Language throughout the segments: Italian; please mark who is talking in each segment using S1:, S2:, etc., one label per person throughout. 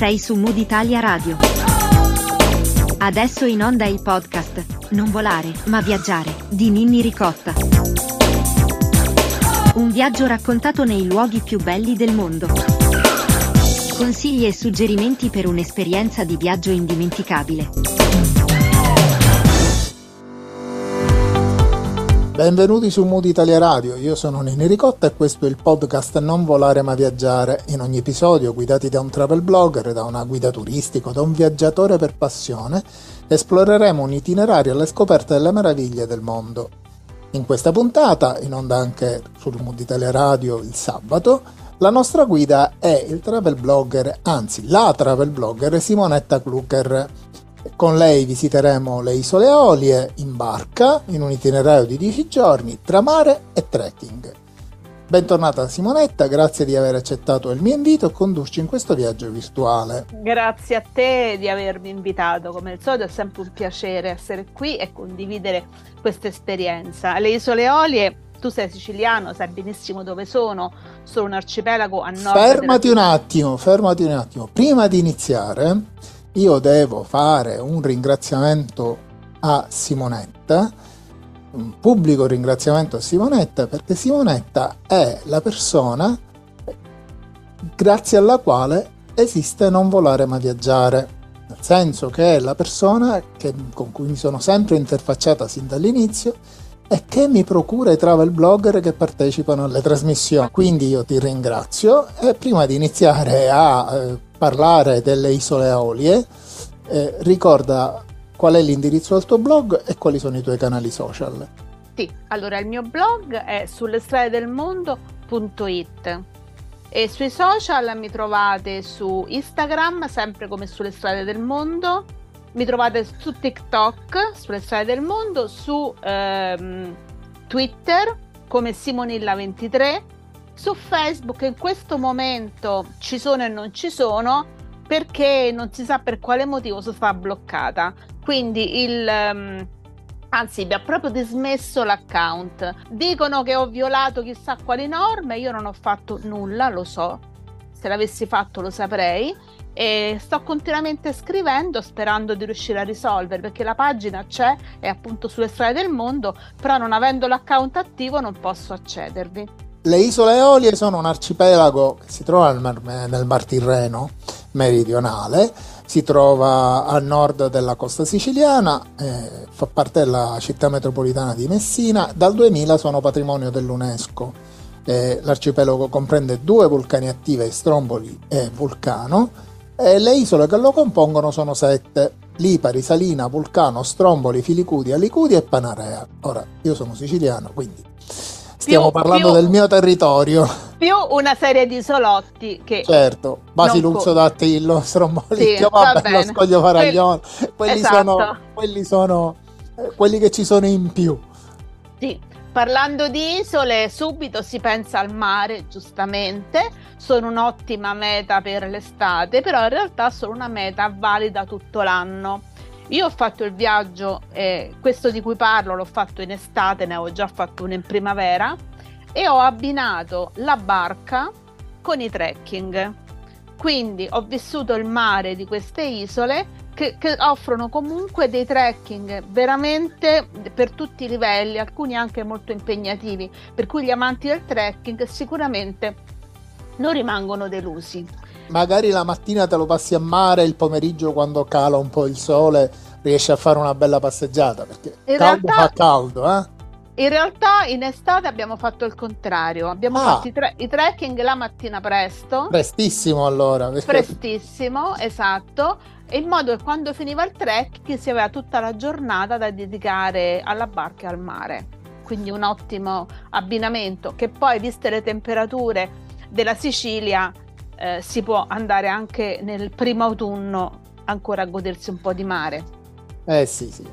S1: Sei su Mood Italia Radio. Adesso in onda il podcast Non volare, ma viaggiare di Ninni Ricotta. Un viaggio raccontato nei luoghi più belli del mondo. Consigli e suggerimenti per un'esperienza di viaggio indimenticabile.
S2: Benvenuti su Mood Italia Radio, io sono Nini Ricotta e questo è il podcast Non volare ma viaggiare. In ogni episodio, guidati da un travel blogger, da una guida turistico, da un viaggiatore per passione, esploreremo un itinerario alla scoperta delle meraviglie del mondo. In questa puntata, in onda anche sul Mood Italia Radio il sabato, la nostra guida è il travel blogger, anzi la travel blogger Simonetta Klucker con lei visiteremo le isole Eolie in barca in un itinerario di 10 giorni tra mare e trekking. Bentornata Simonetta, grazie di aver accettato il mio invito a condurci in questo viaggio virtuale.
S3: Grazie a te di avermi invitato, come al solito è sempre un piacere essere qui e condividere questa esperienza. Le isole Eolie tu sei siciliano, sai benissimo dove sono, sono un arcipelago a nord.
S2: Fermati della... un attimo, fermati un attimo. Prima di iniziare, io devo fare un ringraziamento a Simonetta, un pubblico ringraziamento a Simonetta, perché Simonetta è la persona grazie alla quale esiste Non volare ma viaggiare. Nel senso che è la persona che, con cui mi sono sempre interfacciata sin dall'inizio e che mi procura i travel blogger che partecipano alle trasmissioni. Quindi io ti ringrazio e prima di iniziare a eh, parlare delle isole Aolie, eh, ricorda qual è l'indirizzo del tuo blog e quali sono i tuoi canali social.
S3: Sì, allora il mio blog è sulle strade del mondo.it e sui social mi trovate su Instagram, sempre come sulle strade del mondo, mi trovate su TikTok, sulle strade del mondo, su ehm, Twitter come Simonilla23 su Facebook in questo momento ci sono e non ci sono perché non si sa per quale motivo sono stata bloccata. Quindi il... Um, anzi mi ha proprio dismesso l'account. Dicono che ho violato chissà quali norme, io non ho fatto nulla, lo so. Se l'avessi fatto lo saprei e sto continuamente scrivendo sperando di riuscire a risolvere perché la pagina c'è, è appunto sulle strade del mondo, però non avendo l'account attivo non posso accedervi.
S2: Le isole Eolie sono un arcipelago che si trova nel Mar, nel Mar Tirreno meridionale, si trova a nord della costa siciliana, eh, fa parte della città metropolitana di Messina, dal 2000 sono patrimonio dell'UNESCO. Eh, l'arcipelago comprende due vulcani attivi, Stromboli e Vulcano, e le isole che lo compongono sono sette, Lipari, Salina, Vulcano, Stromboli, Filicudia, Licudia e Panarea. Ora, io sono siciliano, quindi Stiamo più, parlando più, del mio territorio.
S3: Più una serie di isolotti che...
S2: Certo, Basiluxo d'Attillo, Strombolicchio, sì, vabbè, lo scoglio Faraglione, quelli, esatto. sono, quelli sono eh, quelli che ci sono in più.
S3: Sì, parlando di isole, subito si pensa al mare, giustamente, sono un'ottima meta per l'estate, però in realtà sono una meta valida tutto l'anno io ho fatto il viaggio, eh, questo di cui parlo l'ho fatto in estate, ne avevo già fatto uno in primavera e ho abbinato la barca con i trekking. Quindi ho vissuto il mare di queste isole che, che, offrono comunque dei trekking veramente per tutti i livelli, alcuni anche molto impegnativi, per cui gli amanti del trekking sicuramente non rimangono delusi
S2: magari la mattina te lo passi a mare, il pomeriggio quando cala un po' il sole riesci a fare una bella passeggiata perché in caldo realtà, fa caldo, eh?
S3: In realtà in estate abbiamo fatto il contrario, abbiamo ah. fatto i, tre- i, trekking la mattina presto.
S2: Prestissimo allora.
S3: Perché... Prestissimo, esatto, in modo che quando finiva il trek si aveva tutta la giornata da dedicare alla barca e al mare. Quindi un ottimo abbinamento che poi, viste le temperature della Sicilia, eh, si può andare anche nel primo autunno ancora a godersi un po' di mare.
S2: Eh sì, sì.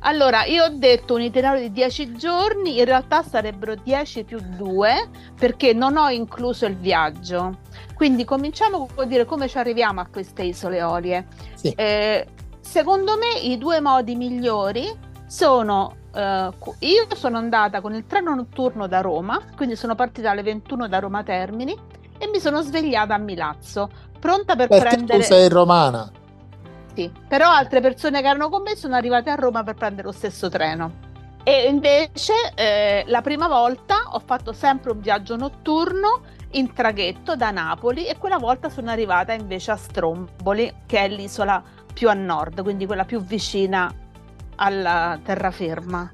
S3: Allora, io ho detto un itinerario di 10 giorni, in realtà sarebbero 10 più 2 perché non ho incluso il viaggio. Quindi cominciamo a dire come ci arriviamo a queste isole Olie. Sì. Eh, secondo me i due modi migliori sono Uh, io sono andata con il treno notturno da Roma, quindi sono partita alle 21 da Roma Termini e mi sono svegliata a Milazzo. pronta per
S2: Perché
S3: prendere...
S2: tu sei romana.
S3: Sì, però altre persone che erano con me sono arrivate a Roma per prendere lo stesso treno. E invece eh, la prima volta ho fatto sempre un viaggio notturno in traghetto da Napoli e quella volta sono arrivata invece a Stromboli, che è l'isola più a nord, quindi quella più vicina alla terraferma.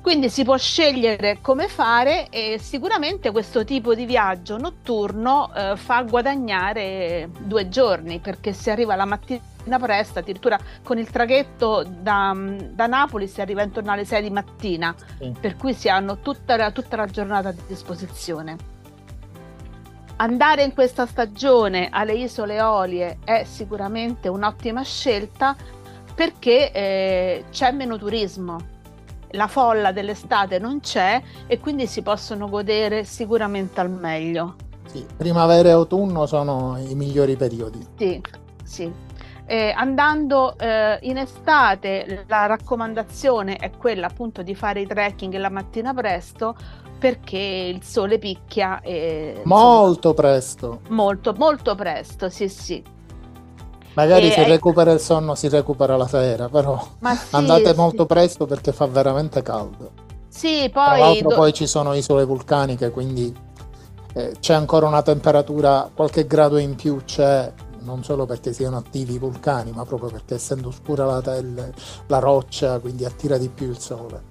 S3: Quindi si può scegliere come fare e sicuramente questo tipo di viaggio notturno eh, fa guadagnare due giorni perché si arriva la mattina presto, addirittura con il traghetto da, da, Napoli si arriva intorno alle 6 di mattina, sì. per cui si hanno tutta la, tutta la giornata a disposizione. Andare in questa stagione alle isole Eolie è sicuramente un'ottima scelta perché eh, c'è meno turismo la folla dell'estate non c'è e quindi si possono godere sicuramente al meglio.
S2: Sì, primavera e autunno sono i migliori periodi.
S3: Sì, sì. Eh, andando eh, in estate la raccomandazione è quella appunto di fare i trekking la mattina presto perché il sole picchia e,
S2: molto insomma, presto
S3: molto molto presto sì sì
S2: Magari e si recupera il sonno, si recupera la sera, però sì, andate sì. molto presto perché fa veramente caldo.
S3: Sì, poi...
S2: Tra l'altro do... poi ci sono isole vulcaniche, quindi eh, c'è ancora una temperatura, qualche grado in più c'è, non solo perché siano attivi i vulcani, ma proprio perché essendo scura la, telle, la roccia, quindi attira di più il sole.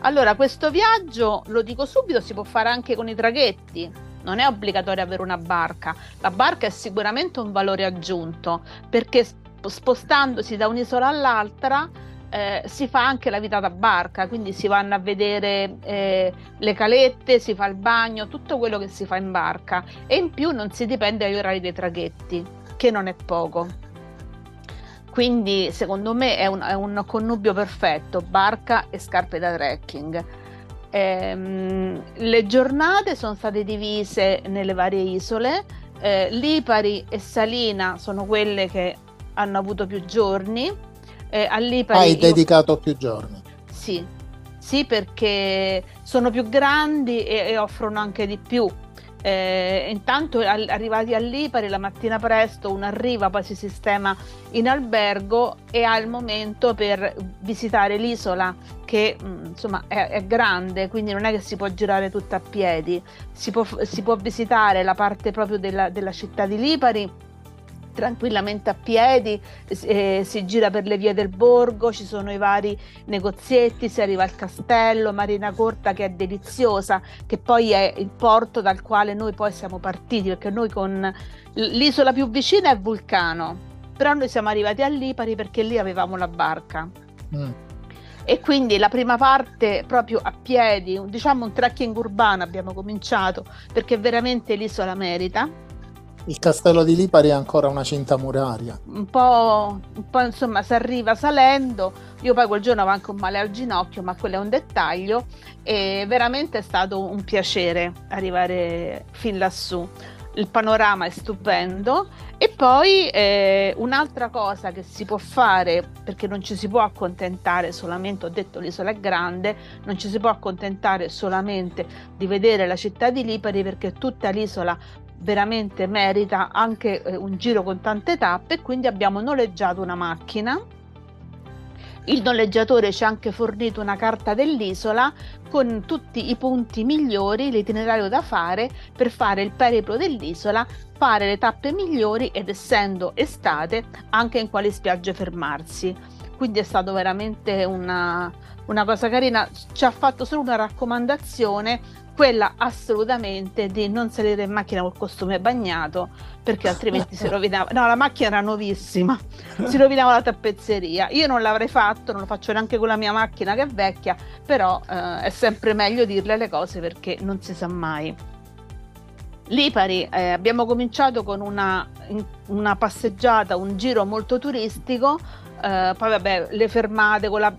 S3: Allora, questo viaggio, lo dico subito, si può fare anche con i traghetti non è obbligatorio avere una barca. La barca è sicuramente un valore aggiunto perché spostandosi da un'isola all'altra eh, si fa anche la vita da barca, quindi si vanno a vedere eh, le calette, si fa il bagno, tutto quello che si fa in barca e in più non si dipende dagli orari dei traghetti, che non è poco. Quindi secondo me è un, è un connubio perfetto, barca e scarpe da trekking. Ehm, le giornate sono state divise nelle varie isole, eh, Lipari e Salina sono quelle che hanno avuto più giorni.
S2: Eh, a Lipari Hai io... dedicato più giorni?
S3: Sì, sì perché sono più grandi e, e offrono anche di più. Eh, intanto arrivati a Lipari la mattina presto uno arriva, poi si sistema in albergo e ha il momento per visitare l'isola che mm, insomma è, è, grande, quindi non è che si può girare tutta a piedi, si può, si può visitare la parte proprio della, della città di Lipari tranquillamente a piedi, eh, si gira per le vie del borgo, ci sono i vari negozietti, si arriva al castello, Marina Corta che è deliziosa, che poi è il porto dal quale noi poi siamo partiti, perché noi con l'isola più vicina è Vulcano, però noi siamo arrivati a Lipari perché lì avevamo la barca. Mm. E quindi la prima parte proprio a piedi, diciamo un trekking urbano abbiamo cominciato perché veramente l'isola merita
S2: il castello di Lipari è ancora una cinta muraria.
S3: Un po', un po', insomma si arriva salendo, io poi quel giorno avevo anche un male al ginocchio, ma quello è un dettaglio e veramente è stato un piacere arrivare fin lassù. Il panorama è stupendo e poi eh, un'altra cosa che si può fare perché non ci si può accontentare solamente, ho detto l'isola è grande, non ci si può accontentare solamente di vedere la città di Lipari perché tutta l'isola veramente merita anche eh, un giro con tante tappe quindi abbiamo noleggiato una macchina. Il noleggiatore ci ha anche fornito una carta dell'isola con tutti i punti migliori, l'itinerario da fare per fare il periplo dell'isola, fare le tappe migliori ed essendo estate anche in quali spiagge fermarsi. Quindi è stato veramente una, una cosa carina, ci ha fatto solo una raccomandazione quella assolutamente di non salire in macchina col costume bagnato perché altrimenti si rovinava. No, la macchina era nuovissima, si rovinava la tappezzeria. Io non l'avrei fatto, non lo faccio neanche con la mia macchina che è vecchia, però eh, è sempre meglio dirle le cose perché non si sa mai. Lipari eh, abbiamo cominciato con una, una, passeggiata, un giro molto turistico, eh, poi vabbè le fermate con la,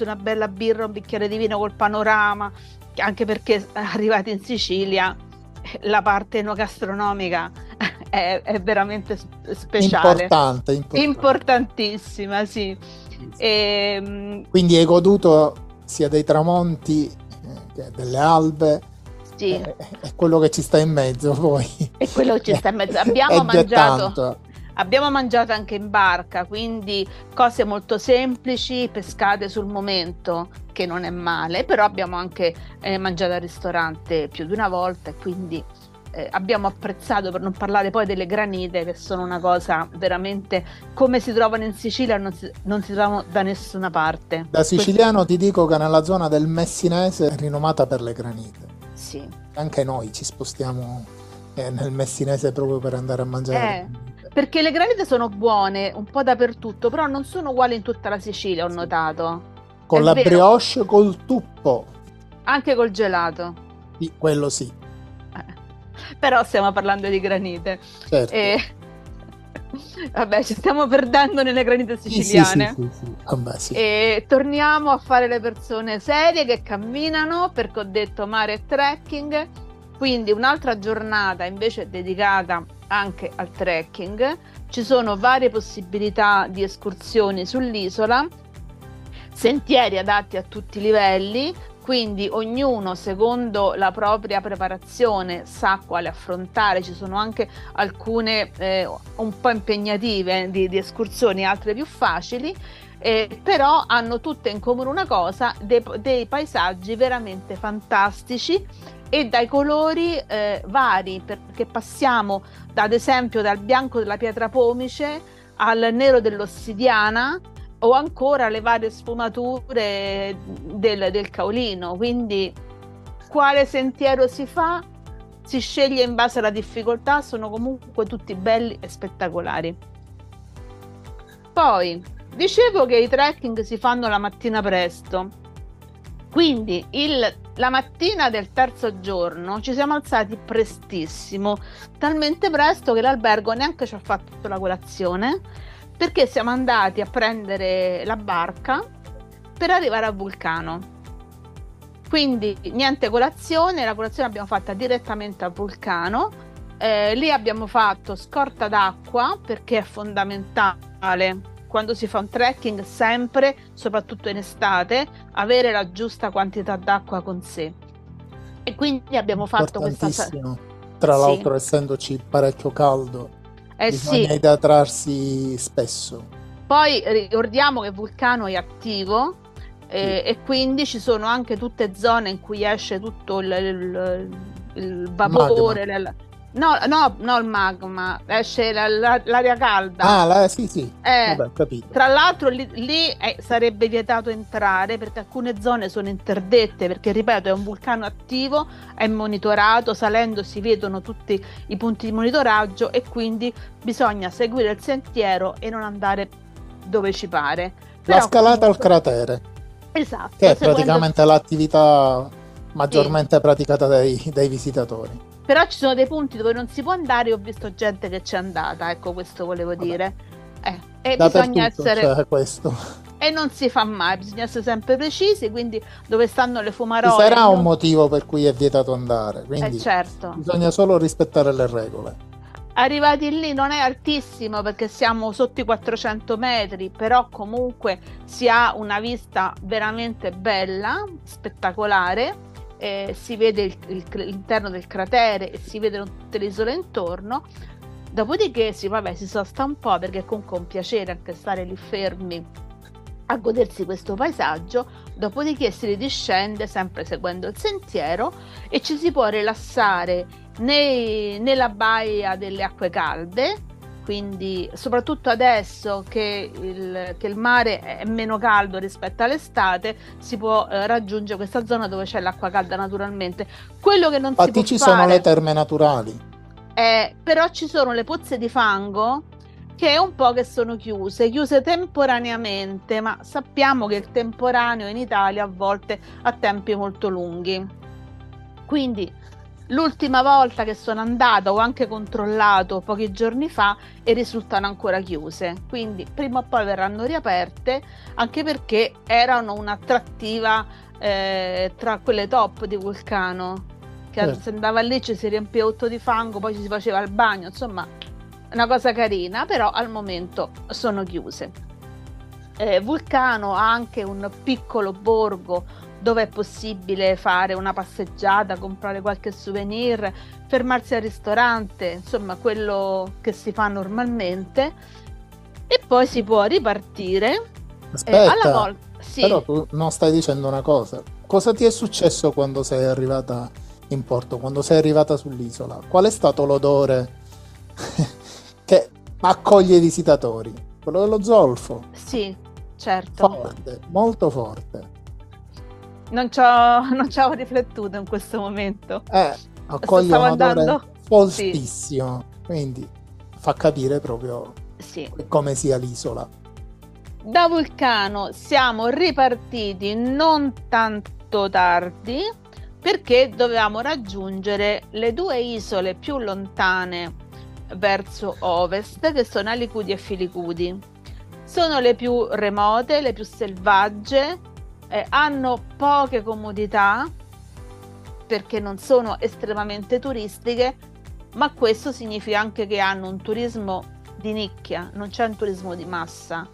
S3: una bella birra, un bicchiere di vino col panorama, anche perché arrivati in Sicilia la parte enogastronomica è, è veramente speciale.
S2: Importante, importante.
S3: Importantissima, sì.
S2: E, ehm, Quindi hai goduto sia dei tramonti eh, che delle albe. Sì. È, è quello che ci sta in mezzo poi.
S3: E Quello ci sta in mezzo. Abbiamo mangiato. Abbiamo mangiato anche in barca, quindi cose molto semplici, pescate sul momento, che non è male, però abbiamo anche eh, mangiato al ristorante più di una volta e quindi eh, abbiamo apprezzato, per non parlare poi delle granite, che sono una cosa veramente come si trovano in Sicilia, non si, non si trovano da nessuna parte.
S2: Da siciliano Questo... ti dico che nella zona del Messinese è rinomata per le granite.
S3: Sì.
S2: Anche noi ci spostiamo eh, nel Messinese proprio per andare a mangiare.
S3: Eh, perché le granite sono buone un po' dappertutto, però non sono uguali in tutta la Sicilia, ho notato.
S2: Con è la vero. brioche col tuppo.
S3: Anche col gelato.
S2: Sì, quello sì
S3: però stiamo parlando di granite.
S2: Certo.
S3: E... Vabbè, ci stiamo perdendo nelle granite siciliane.
S2: Sì, sì, sì, Vabbè,
S3: e torniamo a fare le persone serie che camminano, perché ho detto mare e trekking. Quindi un'altra giornata invece dedicata anche al trekking. Ci sono varie possibilità di escursioni sull'isola, sentieri adatti a tutti i livelli, quindi ognuno secondo la propria preparazione sa quale affrontare, ci sono anche alcune eh, un po' impegnative di, di escursioni, altre più facili. Eh, però hanno tutte in comune una cosa, dei, dei paesaggi veramente fantastici e dai colori eh, vari, perché passiamo ad esempio dal bianco della pietra pomice al nero dell'ossidiana, o ancora le varie sfumature del, del caolino. Quindi quale sentiero si fa? Si sceglie in base alla difficoltà, sono comunque tutti belli e spettacolari. Poi, dicevo che i trekking si fanno la mattina presto. Quindi il, la mattina del terzo giorno ci siamo alzati prestissimo, talmente presto che l'albergo neanche ci ha fatto la colazione perché siamo andati a prendere la barca per arrivare a Vulcano. Quindi niente colazione, la colazione l'abbiamo fatta direttamente a Vulcano. Eh, lì abbiamo fatto scorta d'acqua perché è fondamentale quando si fa un trekking sempre, soprattutto in estate, avere la giusta quantità d'acqua con sé. E quindi abbiamo fatto questa...
S2: Tra l'altro, sì. essendoci parecchio caldo,
S3: eh
S2: Bisogna
S3: sì.
S2: idratarsi spesso.
S3: Poi ricordiamo che Vulcano è attivo eh, sì. e quindi ci sono anche tutte zone in cui esce tutto il, il, il vapore, No, no, no il magma, esce la, la, l'aria calda.
S2: Ah, la, sì, sì.
S3: Eh, Vabbè, capito. Tra l'altro lì, lì eh, sarebbe vietato entrare perché alcune zone sono interdette perché, ripeto, è un vulcano attivo, è monitorato, salendo si vedono tutti i punti di monitoraggio e quindi bisogna seguire il sentiero e non andare dove ci pare.
S2: Però, la scalata comunque... al cratere.
S3: Esatto.
S2: Che è praticamente l'attività maggiormente sì. praticata dai, dai visitatori.
S3: Però ci sono dei punti dove non si può andare, ho visto gente che c'è andata, ecco questo volevo dire. Eh, e bisogna essere...
S2: Cioè questo.
S3: E non si fa mai, bisogna essere sempre precisi, quindi dove stanno le fumarole... Ci
S2: sarà un motivo per cui è vietato andare, quindi
S3: eh, certo.
S2: bisogna solo rispettare le regole.
S3: Arrivati lì non è altissimo perché siamo sotto i 400 metri, però comunque si ha una vista veramente bella, spettacolare eh, si vede il, il, l'interno del cratere e si vedono tutte le isole intorno. Dopodiché sì, vabbè, si sosta un po' perché è comunque un piacere anche stare lì fermi a godersi questo paesaggio, dopodiché si ridiscende sempre seguendo il sentiero e ci si può rilassare nei, nella baia delle acque calde quindi soprattutto adesso che il, che il, mare è meno caldo rispetto all'estate si può eh, raggiungere questa zona dove c'è l'acqua calda naturalmente quello che non
S2: Infatti
S3: si può
S2: ci
S3: fare,
S2: sono le terme naturali
S3: eh, però ci sono le pozze di fango che è un po' che sono chiuse, chiuse temporaneamente, ma sappiamo che il temporaneo in Italia a volte ha tempi molto lunghi. Quindi L'ultima volta che sono andata ho anche controllato pochi giorni fa e risultano ancora chiuse, quindi prima o poi verranno riaperte anche perché erano un'attrattiva eh, tra quelle top di Vulcano, che eh. se andava lì ci si riempia tutto di fango, poi ci si faceva il bagno, insomma una cosa carina, però al momento sono chiuse. Eh, Vulcano ha anche un piccolo borgo dove è possibile fare una passeggiata, comprare qualche souvenir, fermarsi al ristorante, insomma quello che si fa normalmente e poi si può ripartire
S2: Aspetta, eh, alla volta. Sì. Però tu non stai dicendo una cosa. Cosa ti è successo quando sei arrivata in porto, quando sei arrivata sull'isola? Qual è stato l'odore che accoglie i visitatori? Quello dello zolfo.
S3: Sì, certo.
S2: Forte, molto forte.
S3: Non ci ho riflettuto in questo momento.
S2: Eh, accoglie un odore andando... fortissimo, sì. quindi fa capire proprio sì. come sia l'isola.
S3: Da Vulcano siamo ripartiti non tanto tardi perché dovevamo raggiungere le due isole più lontane verso ovest che sono Alicudi e Filicudi. Sono le più remote, le più selvagge, eh, hanno poche comodità perché non sono estremamente turistiche, ma questo significa anche che hanno un turismo di nicchia, non c'è un turismo di massa.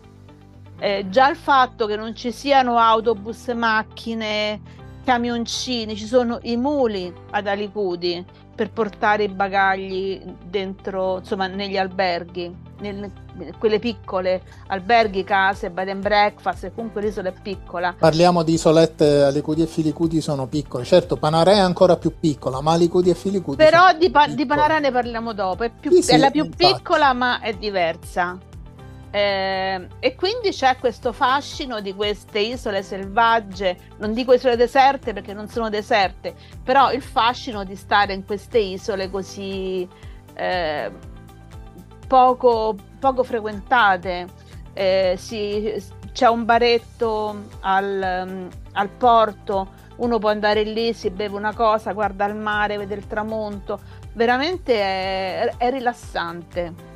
S3: Eh, già il fatto che non ci siano autobus, macchine, camioncini, ci sono i muli ad Alicudi per portare i bagagli dentro, insomma, negli alberghi, nel, quelle piccole alberghi, case, bed and breakfast, e comunque l'isola è piccola.
S2: Parliamo di isolette Alicudi e Filicudi sono piccole, certo Panarea è ancora più piccola, ma Alicudi e Filicudi
S3: Però di, pa- di, Panarea ne parliamo dopo, è, più, sì, sì, è la più infatti. piccola ma è diversa. Eh, e quindi c'è questo fascino di queste isole selvagge, non dico isole deserte perché non sono deserte, però il fascino di stare in queste isole così eh, poco, poco, frequentate. Eh, si, c'è un baretto al, al porto, uno può andare lì, si beve una cosa, guarda il mare, vede il tramonto, veramente è, è rilassante.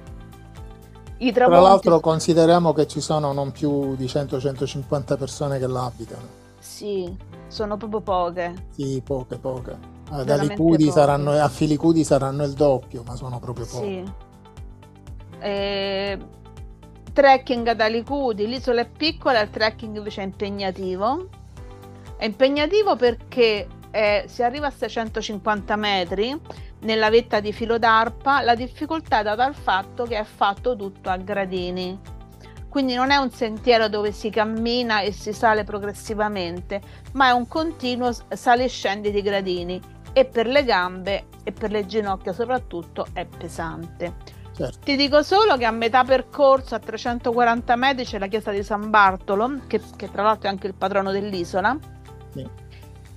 S2: I tramonti... Tra l'altro consideriamo che ci sono non più di 100-150 persone che l'abitano.
S3: Sì, sono proprio poche.
S2: Sì, poche, poche. Ad Alicudi saranno, a Filicudi saranno il doppio, ma sono proprio poche. Sì.
S3: E... Trekking ad Alicudi, l'isola è piccola, il trekking invece è impegnativo. È impegnativo perché eh, si arriva a 650 metri nella vetta di filo d'arpa, la difficoltà è data dal fatto che è fatto tutto a gradini. Quindi non è un sentiero dove si cammina e si sale progressivamente, ma è un continuo sale e scendi di gradini e per le gambe e per le ginocchia soprattutto è pesante. Certo. Ti dico solo che a metà percorso, a 340 metri, c'è la chiesa di San Bartolo, che, che tra l'altro è anche il patrono dell'isola. Sì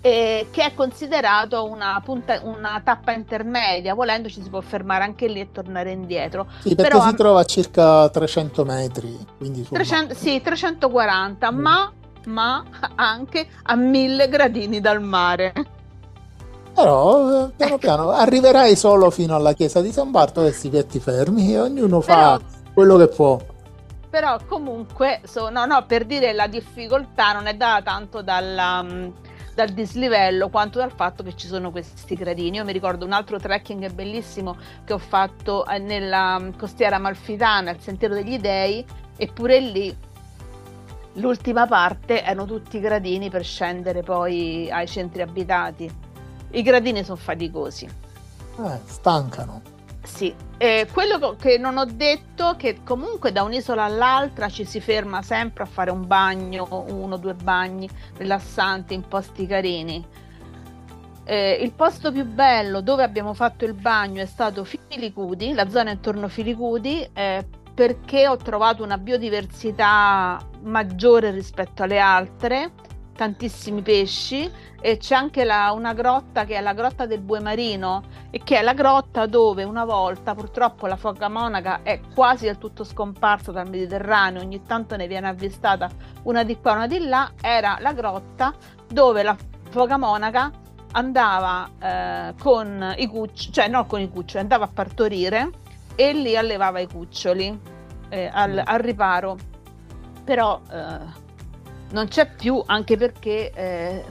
S3: che è considerato una, punta, una, tappa intermedia, volendo ci si può fermare anche lì e tornare indietro.
S2: Sì, perché Però, si trova a circa 300 metri, quindi
S3: 300, sì, 340, mm. ma, ma anche a 1000 gradini dal mare.
S2: Però piano piano arriverai solo fino alla chiesa di San Bartolo e si ti fermi e ognuno fa Però, quello che può.
S3: Però comunque, so, no, no, per dire la difficoltà non è data tanto dalla mm, dal dislivello quanto dal fatto che ci sono questi gradini. Io mi ricordo un altro trekking bellissimo che ho fatto eh, nella mm, costiera malfitana, il Sentiero degli Dei, eppure lì l'ultima parte erano tutti gradini per scendere poi ai centri abitati. I gradini sono faticosi.
S2: Eh, stancano.
S3: Sì, eh, quello che non ho detto è che comunque da un'isola all'altra ci si ferma sempre a fare un bagno, uno o due bagni rilassanti in posti carini. Eh, il posto più bello dove abbiamo fatto il bagno è stato Filicudi, la zona intorno a Filicudi, eh, perché ho trovato una biodiversità maggiore rispetto alle altre tantissimi pesci e c'è anche la, una grotta che è la grotta del Bue Marino e che è la grotta dove una volta purtroppo la foca monaca è quasi del tutto scomparsa dal Mediterraneo, ogni tanto ne viene avvistata una di qua, una di là, era la grotta dove la foca monaca andava eh, con i cuccioli, cioè non con i cuccioli, andava a partorire e lì allevava i cuccioli eh, al, al, riparo. Però eh, non c'è più anche perché eh,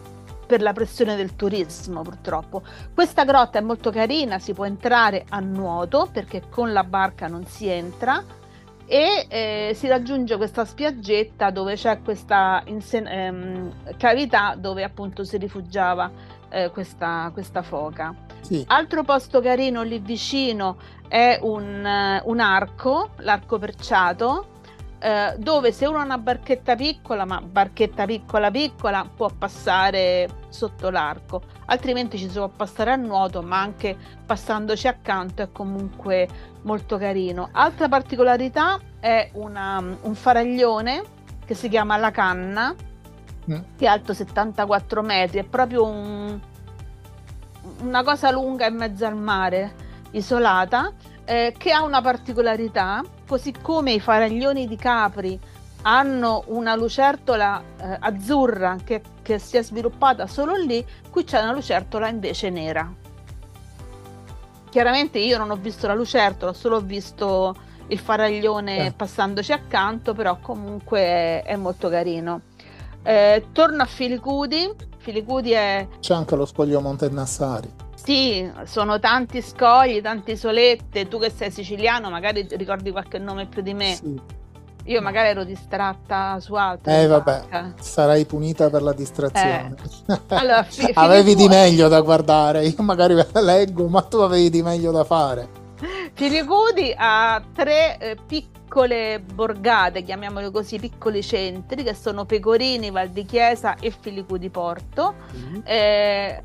S3: per la pressione del turismo purtroppo. Questa grotta è molto carina, si può entrare a nuoto perché con la barca non si entra e eh, si raggiunge questa spiaggetta dove c'è questa insen- ehm, cavità dove appunto si rifugiava eh, questa, questa, foca. Sì. Altro posto carino lì vicino è un, uh, un arco, l'arco perciato, eh, dove se uno ha una barchetta piccola, ma barchetta piccola piccola, può passare sotto l'arco, altrimenti ci si può passare a nuoto, ma anche passandoci accanto è comunque molto carino. Altra particolarità è una, un faraglione che si chiama La Canna, mm. che è alto 74 metri, è proprio un, una cosa lunga in mezzo al mare, isolata, eh, che ha una particolarità così come i faraglioni di Capri hanno una lucertola eh, azzurra che, che, si è sviluppata solo lì, qui c'è una lucertola invece nera. Chiaramente io non ho visto la lucertola, ho solo visto il faraglione eh. passandoci accanto, però comunque è, è molto carino. Eh, torno a Filicudi. Filicudi è...
S2: C'è anche lo spoglio Montenassari.
S3: Sì, sono tanti scogli, tante isolette. Tu che sei siciliano, magari ricordi qualche nome più di me. Sì. Io magari ero distratta su altro.
S2: Eh, vabbè, barca. sarai punita per la distrazione. Eh. Allora, fi- avevi di meglio da guardare. Io magari leggo, ma tu avevi di meglio da fare.
S3: Filicudi ha tre eh, piccole borgate, chiamiamole così, piccoli centri, che sono Pecorini, Val di Chiesa e Filicudi Porto. Mm-hmm. Eh,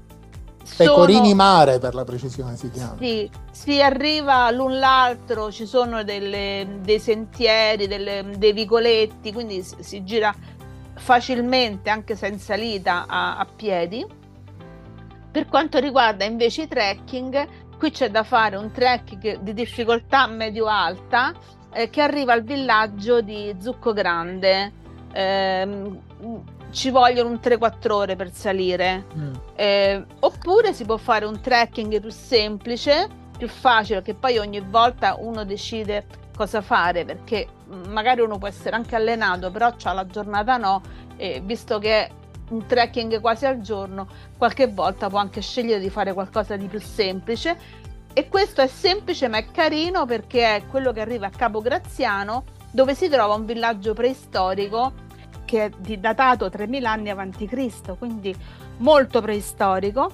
S2: Pecorini sono... Mare per la precisione si chiama.
S3: Sì, si arriva l'un l'altro, ci sono delle, dei sentieri, delle, dei vicoletti, quindi si, si, gira facilmente anche senza salita a, a piedi. Per quanto riguarda invece i trekking, qui c'è da fare un trekking di difficoltà medio-alta eh, che arriva al villaggio di Zucco Grande. Eh, ci vogliono un 3-4 ore per salire. Mm. Eh, oppure si può fare un trekking più semplice, più facile, che poi ogni volta uno decide cosa fare, perché magari uno può essere anche allenato, però c'ha la giornata no, e visto che è un trekking quasi al giorno, qualche volta può anche scegliere di fare qualcosa di più semplice. E questo è semplice ma è carino perché è quello che arriva a Capo Graziano, dove si trova un villaggio preistorico che è di datato 3000 anni avanti Cristo, quindi molto preistorico,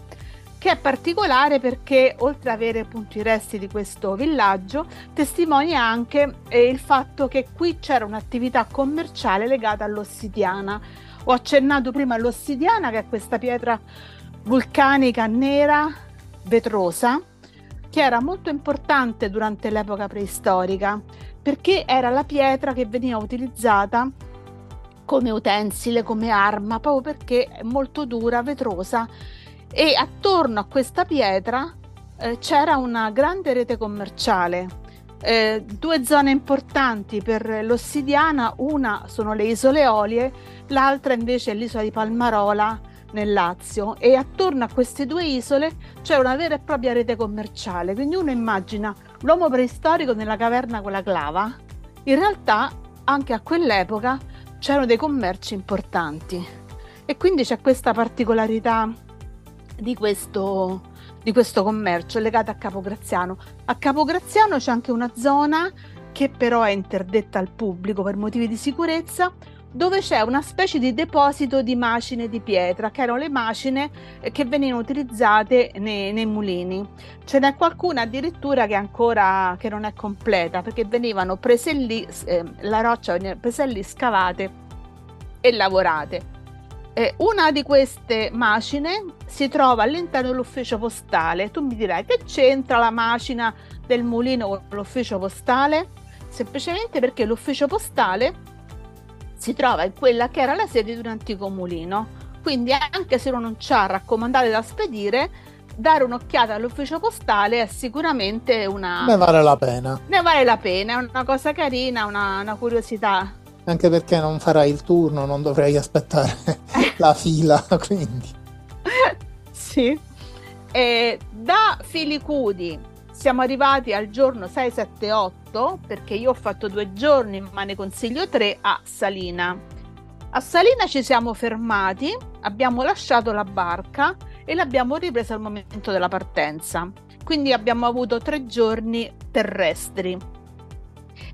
S3: che è particolare perché oltre ad avere appunto i resti di questo villaggio, testimonia anche eh, il fatto che qui c'era un'attività commerciale legata all'ossidiana. Ho accennato prima all'ossidiana, che è questa pietra vulcanica nera vetrosa, che era molto importante durante l'epoca preistorica, perché era la pietra che veniva utilizzata come utensile, come arma, proprio perché è molto dura, vetrosa e attorno a questa pietra eh, c'era una grande rete commerciale. Eh, due zone importanti per l'ossidiana, una sono le isole Olie, l'altra invece è l'isola di Palmarola nel Lazio e attorno a queste due isole c'è una vera e propria rete commerciale. Quindi uno immagina l'uomo preistorico nella caverna con la clava. In realtà anche a quell'epoca c'erano dei commerci importanti e quindi c'è questa particolarità di questo, di questo commercio legato a Capo Graziano. A Capo Graziano c'è anche una zona che però è interdetta al pubblico per motivi di sicurezza, dove c'è una specie di deposito di macine di pietra, che erano le macine eh, che venivano utilizzate nei, nei mulini. Ce n'è qualcuna addirittura che ancora che non è completa, perché venivano prese lì, eh, la roccia veniva presa lì, scavate e lavorate. Eh, una di queste macine si trova all'interno dell'ufficio postale. Tu mi dirai che c'entra la macina del mulino con l'ufficio postale? Semplicemente perché l'ufficio postale si trova in quella che era la sede di un antico mulino. Quindi anche se uno non ha raccomandate da spedire, dare un'occhiata all'ufficio postale è sicuramente una...
S2: Ne vale la pena.
S3: Ne vale la pena, è una cosa carina, una, una curiosità.
S2: Anche perché non farai il turno, non dovrei aspettare la fila, quindi...
S3: sì. E da Filicudi siamo arrivati al giorno 678 perché io ho fatto due giorni ma ne consiglio tre a Salina. A Salina ci siamo fermati, abbiamo lasciato la barca e l'abbiamo ripresa al momento della partenza. Quindi abbiamo avuto tre giorni terrestri.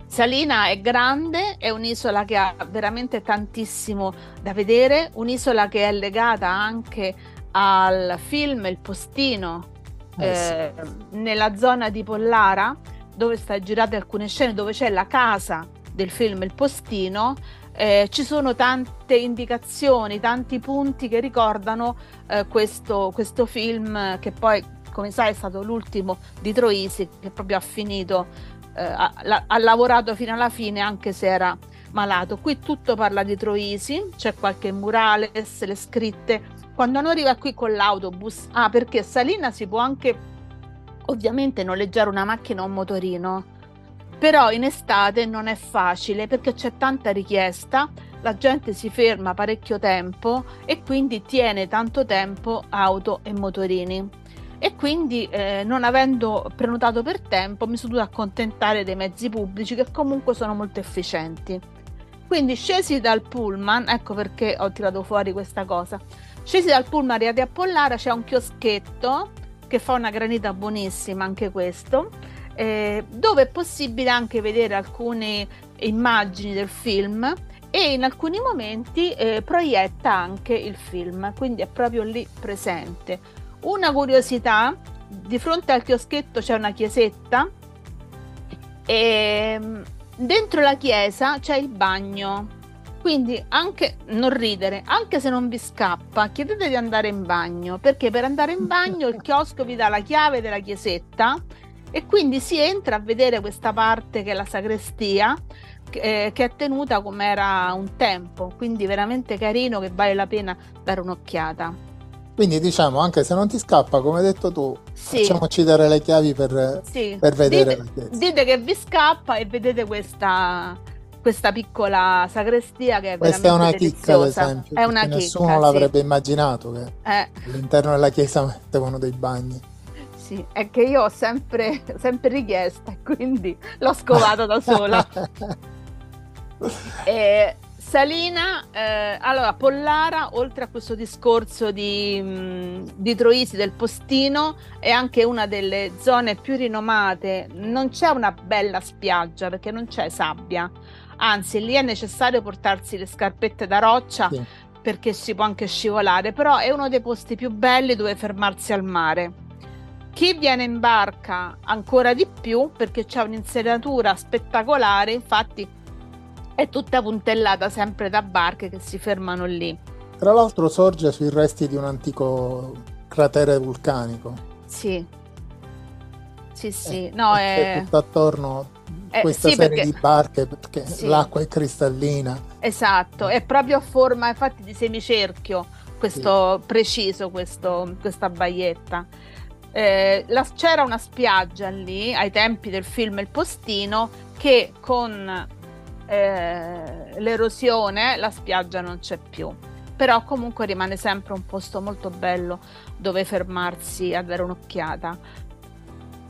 S3: Salina è grande, è un'isola che ha veramente tantissimo da vedere, un'isola che è legata anche al film Il Postino, eh, sì. nella zona di Pollara, dove sta girate alcune scene, dove c'è la casa del film Il Postino, eh, ci sono tante indicazioni, tanti punti che ricordano eh, questo, questo, film che poi, come sai, è stato l'ultimo di Troisi, che proprio ha finito, eh, ha, ha, lavorato fino alla fine, anche se era malato. Qui tutto parla di Troisi, c'è qualche murales, le scritte. Quando uno arriva qui con l'autobus, ah, perché Salina si può anche ovviamente noleggiare una macchina o un motorino però in estate non è facile perché c'è tanta richiesta, la gente si ferma parecchio tempo e quindi tiene tanto tempo auto e motorini. E quindi eh, non avendo prenotato per tempo mi sono dovuta accontentare dei mezzi pubblici che comunque sono molto efficienti. Quindi scesi dal pullman, ecco perché ho tirato fuori questa cosa. Scesi dal pullman arrivati a Pollara c'è un chioschetto che fa una granita buonissima anche questo eh, dove è possibile anche vedere alcune immagini del film e in alcuni momenti eh, proietta anche il film, quindi è proprio lì presente. Una curiosità, di fronte al chioschetto c'è una chiesetta e mm, dentro la chiesa c'è il bagno. Quindi anche non ridere, anche se non vi scappa, chiedete di andare in bagno, perché per andare in bagno il chiosco vi dà la chiave della chiesetta e quindi si entra a vedere questa parte che è la sagrestia eh, che è tenuta come era un tempo, quindi veramente carino che vale la pena dare un'occhiata.
S2: Quindi diciamo, anche se non ti scappa, come hai detto tu, sì. facciamoci dare le chiavi per, sì. per vedere
S3: dite, dite, che vi scappa e vedete questa, questa piccola sagrestia che è
S2: questa
S3: è
S2: una chicca ad esempio
S3: è una chicca,
S2: nessuno l'avrebbe immaginato che eh. all'interno della chiesa mettevano dei bagni
S3: sì, è che io ho sempre, sempre richiesta e quindi l'ho scovata da sola. e, Salina, eh, allora Pollara, oltre a questo discorso di, mh, di Troisi del Postino, è anche una delle zone più rinomate. Non c'è una bella spiaggia perché non c'è sabbia, anzi lì è necessario portarsi le scarpette da roccia sì. perché si può anche scivolare, però è uno dei posti più belli dove fermarsi al mare chi viene in barca ancora di più perché c'è un'inseriatura spettacolare, infatti è tutta puntellata sempre da barche che si fermano lì.
S2: Tra l'altro sorge sui resti di un antico cratere vulcanico.
S3: Sì. Sì, sì, no,
S2: è... tutto attorno eh, questa sì, serie perché... di barche perché sì. l'acqua è cristallina.
S3: Esatto, è proprio a forma infatti di semicerchio, questo sì. preciso, questo, questa baietta. Eh, la, c'era una spiaggia lì ai tempi del film Il Postino che con eh, l'erosione la spiaggia non c'è più però comunque rimane sempre un posto molto bello dove fermarsi a dare un'occhiata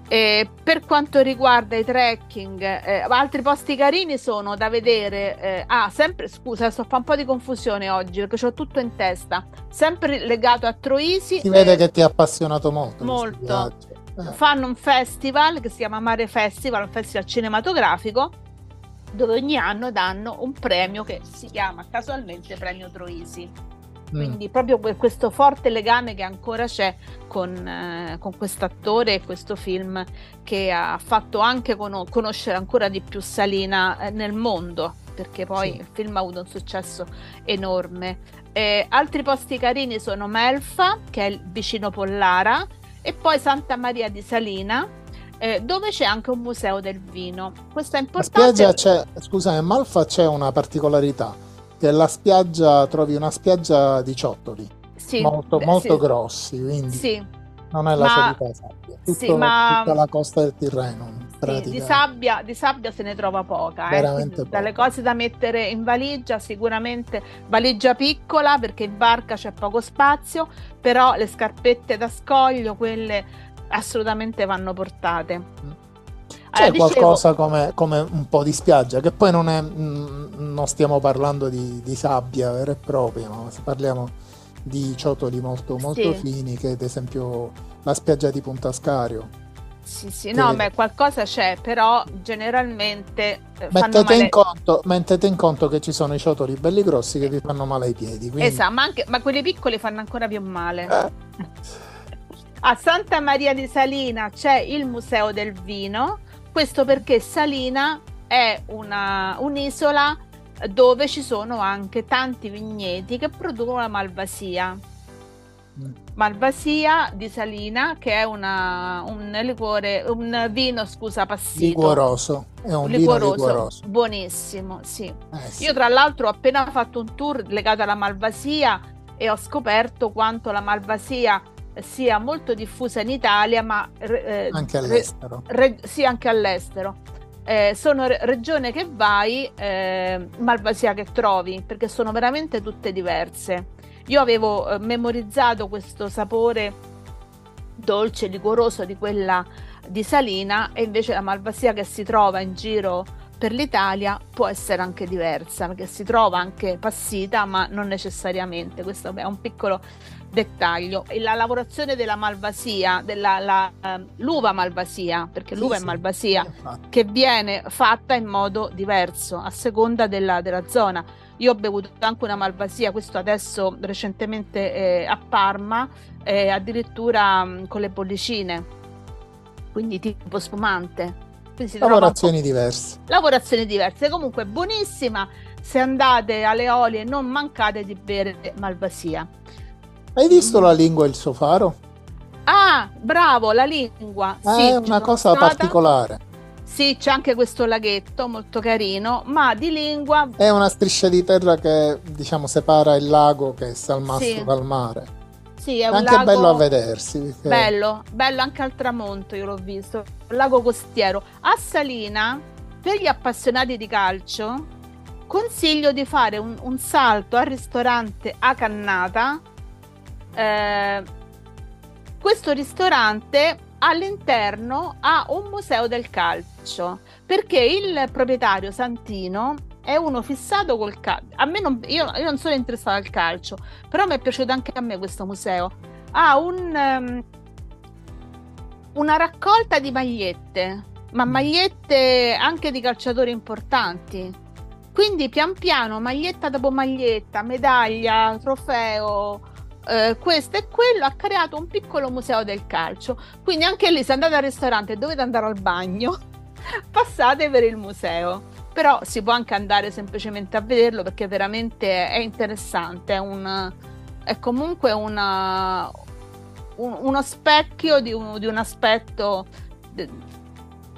S3: e per quanto riguarda i trekking, eh, altri posti carini sono da vedere. Eh, ah, sempre scusa, sto a fare un po' di confusione oggi perché ho tutto in testa. Sempre legato a Troisi.
S2: Si vede eh, che ti ha appassionato molto.
S3: Molto. Eh. Fanno un festival che si chiama Mare Festival, un festival cinematografico dove ogni anno danno un premio che si chiama casualmente Premio Troisi. Mm. Quindi proprio questo forte legame che ancora c'è con, eh, con questo attore e questo film che ha fatto anche con- conoscere ancora di più Salina eh, nel mondo, perché poi sì. il film ha avuto un successo enorme. Eh, altri posti carini sono Melfa, che è vicino Pollara, e poi Santa Maria di Salina, eh, dove c'è anche un museo del vino. Questo è importante.
S2: La spiaggia c'è, scusa, a Malfa c'è una particolarità che la spiaggia, trovi una spiaggia di ciottoli, sì, molto, beh, molto sì. grossi, quindi sì. non è la ma, solita sabbia, Tutto, ma, tutta la costa del Tirreno.
S3: Sì, di, sabbia, di, sabbia, se ne trova poca, eh? dalle cose da mettere in valigia sicuramente valigia piccola perché in barca c'è poco spazio, però le scarpette da scoglio, quelle assolutamente vanno portate. Mm.
S2: C'è eh, qualcosa dicevo... come, come, un po' di spiaggia, che poi non, è, mm, non stiamo parlando di, di, sabbia vera e propria, ma parliamo di ciotoli molto, molto sì. fini, che ad esempio la spiaggia di Punta Scario.
S3: Sì, sì, no, beh, qualcosa c'è, però generalmente eh,
S2: Mettete
S3: male.
S2: in, conto, mettete in conto che ci sono i ciotoli belli grossi che vi fanno male ai piedi. Quindi...
S3: Esatto, ma, anche, ma quelli piccoli fanno ancora più male.
S2: Eh,
S3: A Santa Maria di Salina c'è il Museo del Vino, questo perché Salina è una- un'isola dove ci sono anche tanti vigneti che producono la Malvasia. Malvasia di Salina, che è una- un liquore, un vino, scusa, passito.
S2: liquoroso. È un vino
S3: liquoroso,
S2: liquoroso.
S3: buonissimo, sì.
S2: Eh, sì.
S3: Io tra l'altro ho appena fatto un tour legato alla Malvasia e ho scoperto quanto la Malvasia sia molto diffusa in Italia, ma eh,
S2: Anche all'estero.
S3: re- sì, anche all'estero. Eh, sono re- regione che vai, eh, Malvasia che trovi, perché sono veramente tutte diverse. Io avevo eh, memorizzato questo sapore dolce, liquoroso di quella di Salina e invece la Malvasia che si trova in giro per l'Italia può essere anche diversa, perché si trova anche passita, ma non necessariamente. Questo è un piccolo dettaglio. E la lavorazione della Malvasia, della, la, eh, l'uva Malvasia, perché
S2: Sì,
S3: l'uva
S2: sì.
S3: è Malvasia, che viene fatta in modo diverso a seconda della, della zona. Io ho bevuto anche una malvasia, questo adesso recentemente eh, a Parma, eh, addirittura mh, con le bollicine, quindi tipo spumante. Quindi
S2: Lavorazioni diverse.
S3: lavorazioni diverse. Comunque buonissima. Se andate alle olie non mancate di bere malvasia.
S2: Hai visto la lingua e il suo faro?
S3: Ah, bravo, la lingua.
S2: Eh,
S3: Sì,
S2: è una cosa
S3: stata.
S2: particolare.
S3: Sì, c'è anche questo laghetto molto carino, ma di lingua
S2: È una striscia di terra che diciamo separa il lago che è Salmastro
S3: Sì.
S2: dal mare.
S3: sì, è
S2: È
S3: un
S2: anche
S3: lago
S2: bello a vedersi. perché-
S3: bello, bello anche al tramonto, io l'ho visto, un lago costiero. A Salina, per gli appassionati di calcio, consiglio di fare un, un salto al ristorante a Cannata. Eh, questo ristorante all'interno ha un museo del calcio perché il proprietario Santino è uno fissato col calcio. A me non, io, io non sono interessata al calcio, però mi è piaciuto anche a me questo museo. Ha un, ehm, una raccolta di magliette, ma magliette anche di calciatori importanti. Quindi pian piano, maglietta dopo maglietta, medaglia, trofeo, eh, questo e quello, ha creato un piccolo museo del calcio. Quindi anche lì, se andate al ristorante e dovete andare al bagno, passate per il museo. Però si può anche andare semplicemente a vederlo perché veramente è interessante, è, un, è comunque una, un- uno specchio di un, di un aspetto de-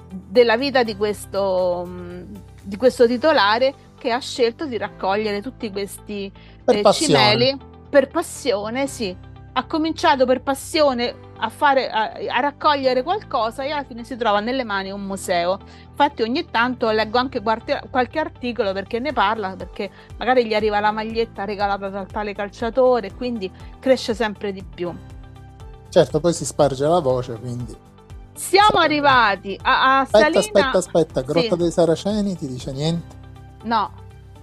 S3: della vita di questo, mh, di questo titolare che ha scelto di raccogliere tutti questi eh, cimeli per passione, sì. Ha cominciato per passione a, fare, a, a raccogliere qualcosa e alla fine si trova nelle mani un museo. Infatti ogni tanto leggo anche qualche, qualche articolo perché ne parla, perché magari gli arriva la maglietta regalata dal tale calciatore, quindi cresce sempre di più.
S2: Certo, poi si sparge la voce, quindi...
S3: Siamo arrivati a, a
S2: Aspetta,
S3: Salina.
S2: aspetta, aspetta. Grotta
S3: Sì.
S2: dei Saraceni ti dice niente?
S3: No,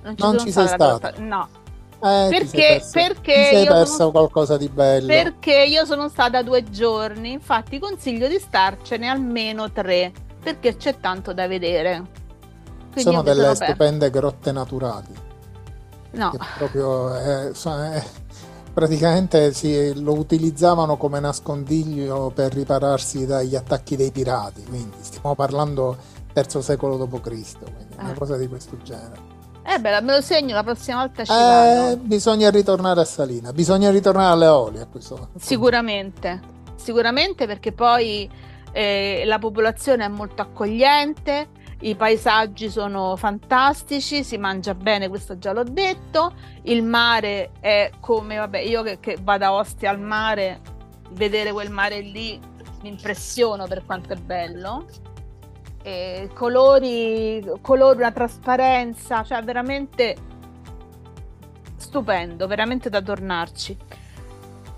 S3: non ci,
S2: Non ci sei
S3: stata. grotta- No,
S2: Eh,
S3: Perché-
S2: sei persa,
S3: perché
S2: sei
S3: io
S2: persa
S3: sono-
S2: qualcosa di bello.
S3: perché io sono stata due giorni, infatti consiglio di starcene almeno tre, perché c'è tanto da vedere. Quindi
S2: sono delle stupende grotte naturali.
S3: No,
S2: proprio eh, so- eh, praticamente si- lo utilizzavano come nascondiglio per ripararsi dagli attacchi dei pirati, quindi stiamo parlando terzo secolo d.C., quindi una
S3: Eh.
S2: cosa di questo genere.
S3: Eh beh, me lo segno, la prossima volta ci
S2: Eh,
S3: vado.
S2: bisogna ritornare a Salina, bisogna ritornare alle Eolie a questo punto.
S3: Sicuramente, sicuramente perché poi eh, la popolazione è molto accogliente, i paesaggi sono fantastici, si mangia bene, questo già l'ho detto, il mare è come, vabbè, io che, che vado a Ostia al mare, vedere quel mare lì mi impressiono per quanto è bello. E colori, colori, una trasparenza, cioè veramente stupendo, veramente da tornarci.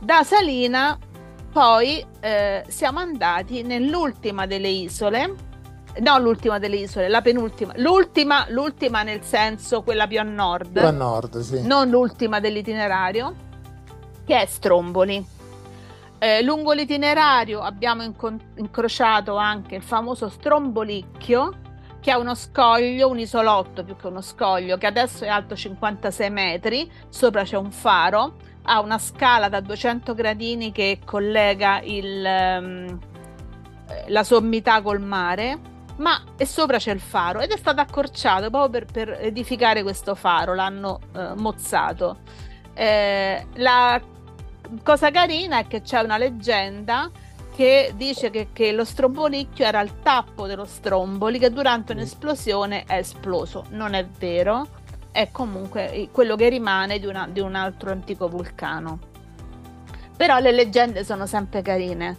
S3: Da Salina poi eh, siamo andati nell'ultima delle isole, no l'ultima delle isole, la penultima, l'ultima, l'ultima nel senso quella più a nord,
S2: Più a nord, sì.
S3: non l'ultima dell'itinerario, che è Stromboli. Eh, lungo l'itinerario abbiamo inco- incrociato anche il famoso Strombolicchio, che ha uno scoglio, un isolotto più che uno scoglio, che adesso è alto 56 metri, sopra c'è un faro, ha una scala da 200 gradini che collega il, um, la sommità col mare, ma e sopra c'è il faro ed è stato accorciato proprio per, per edificare questo faro, l'hanno eh, mozzato. Eh, la cosa carina è che c'è una leggenda che dice che, che, lo strombolicchio era il tappo dello stromboli che durante un'esplosione è esploso. Non è vero, è comunque quello che rimane di, una, di un altro antico vulcano. Però le leggende sono sempre carine.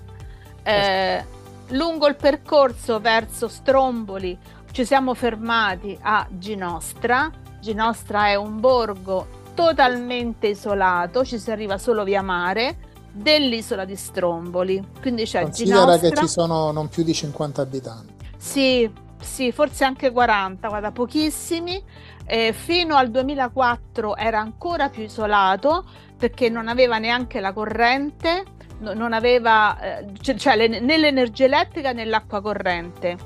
S3: Eh, lungo il percorso verso Stromboli ci siamo fermati a Ginostra. Ginostra è un borgo totalmente isolato, ci si arriva solo via mare dell'isola di Stromboli. Quindi c'è
S2: Considera Ginostra. che ci sono non più di 50 abitanti.
S3: Sì, sì, forse anche 40, guarda, pochissimi. Eh, fino al 2004 era ancora più isolato perché non aveva neanche la corrente, no, non aveva eh, cioè, le, né l'energia elettrica né l'acqua corrente.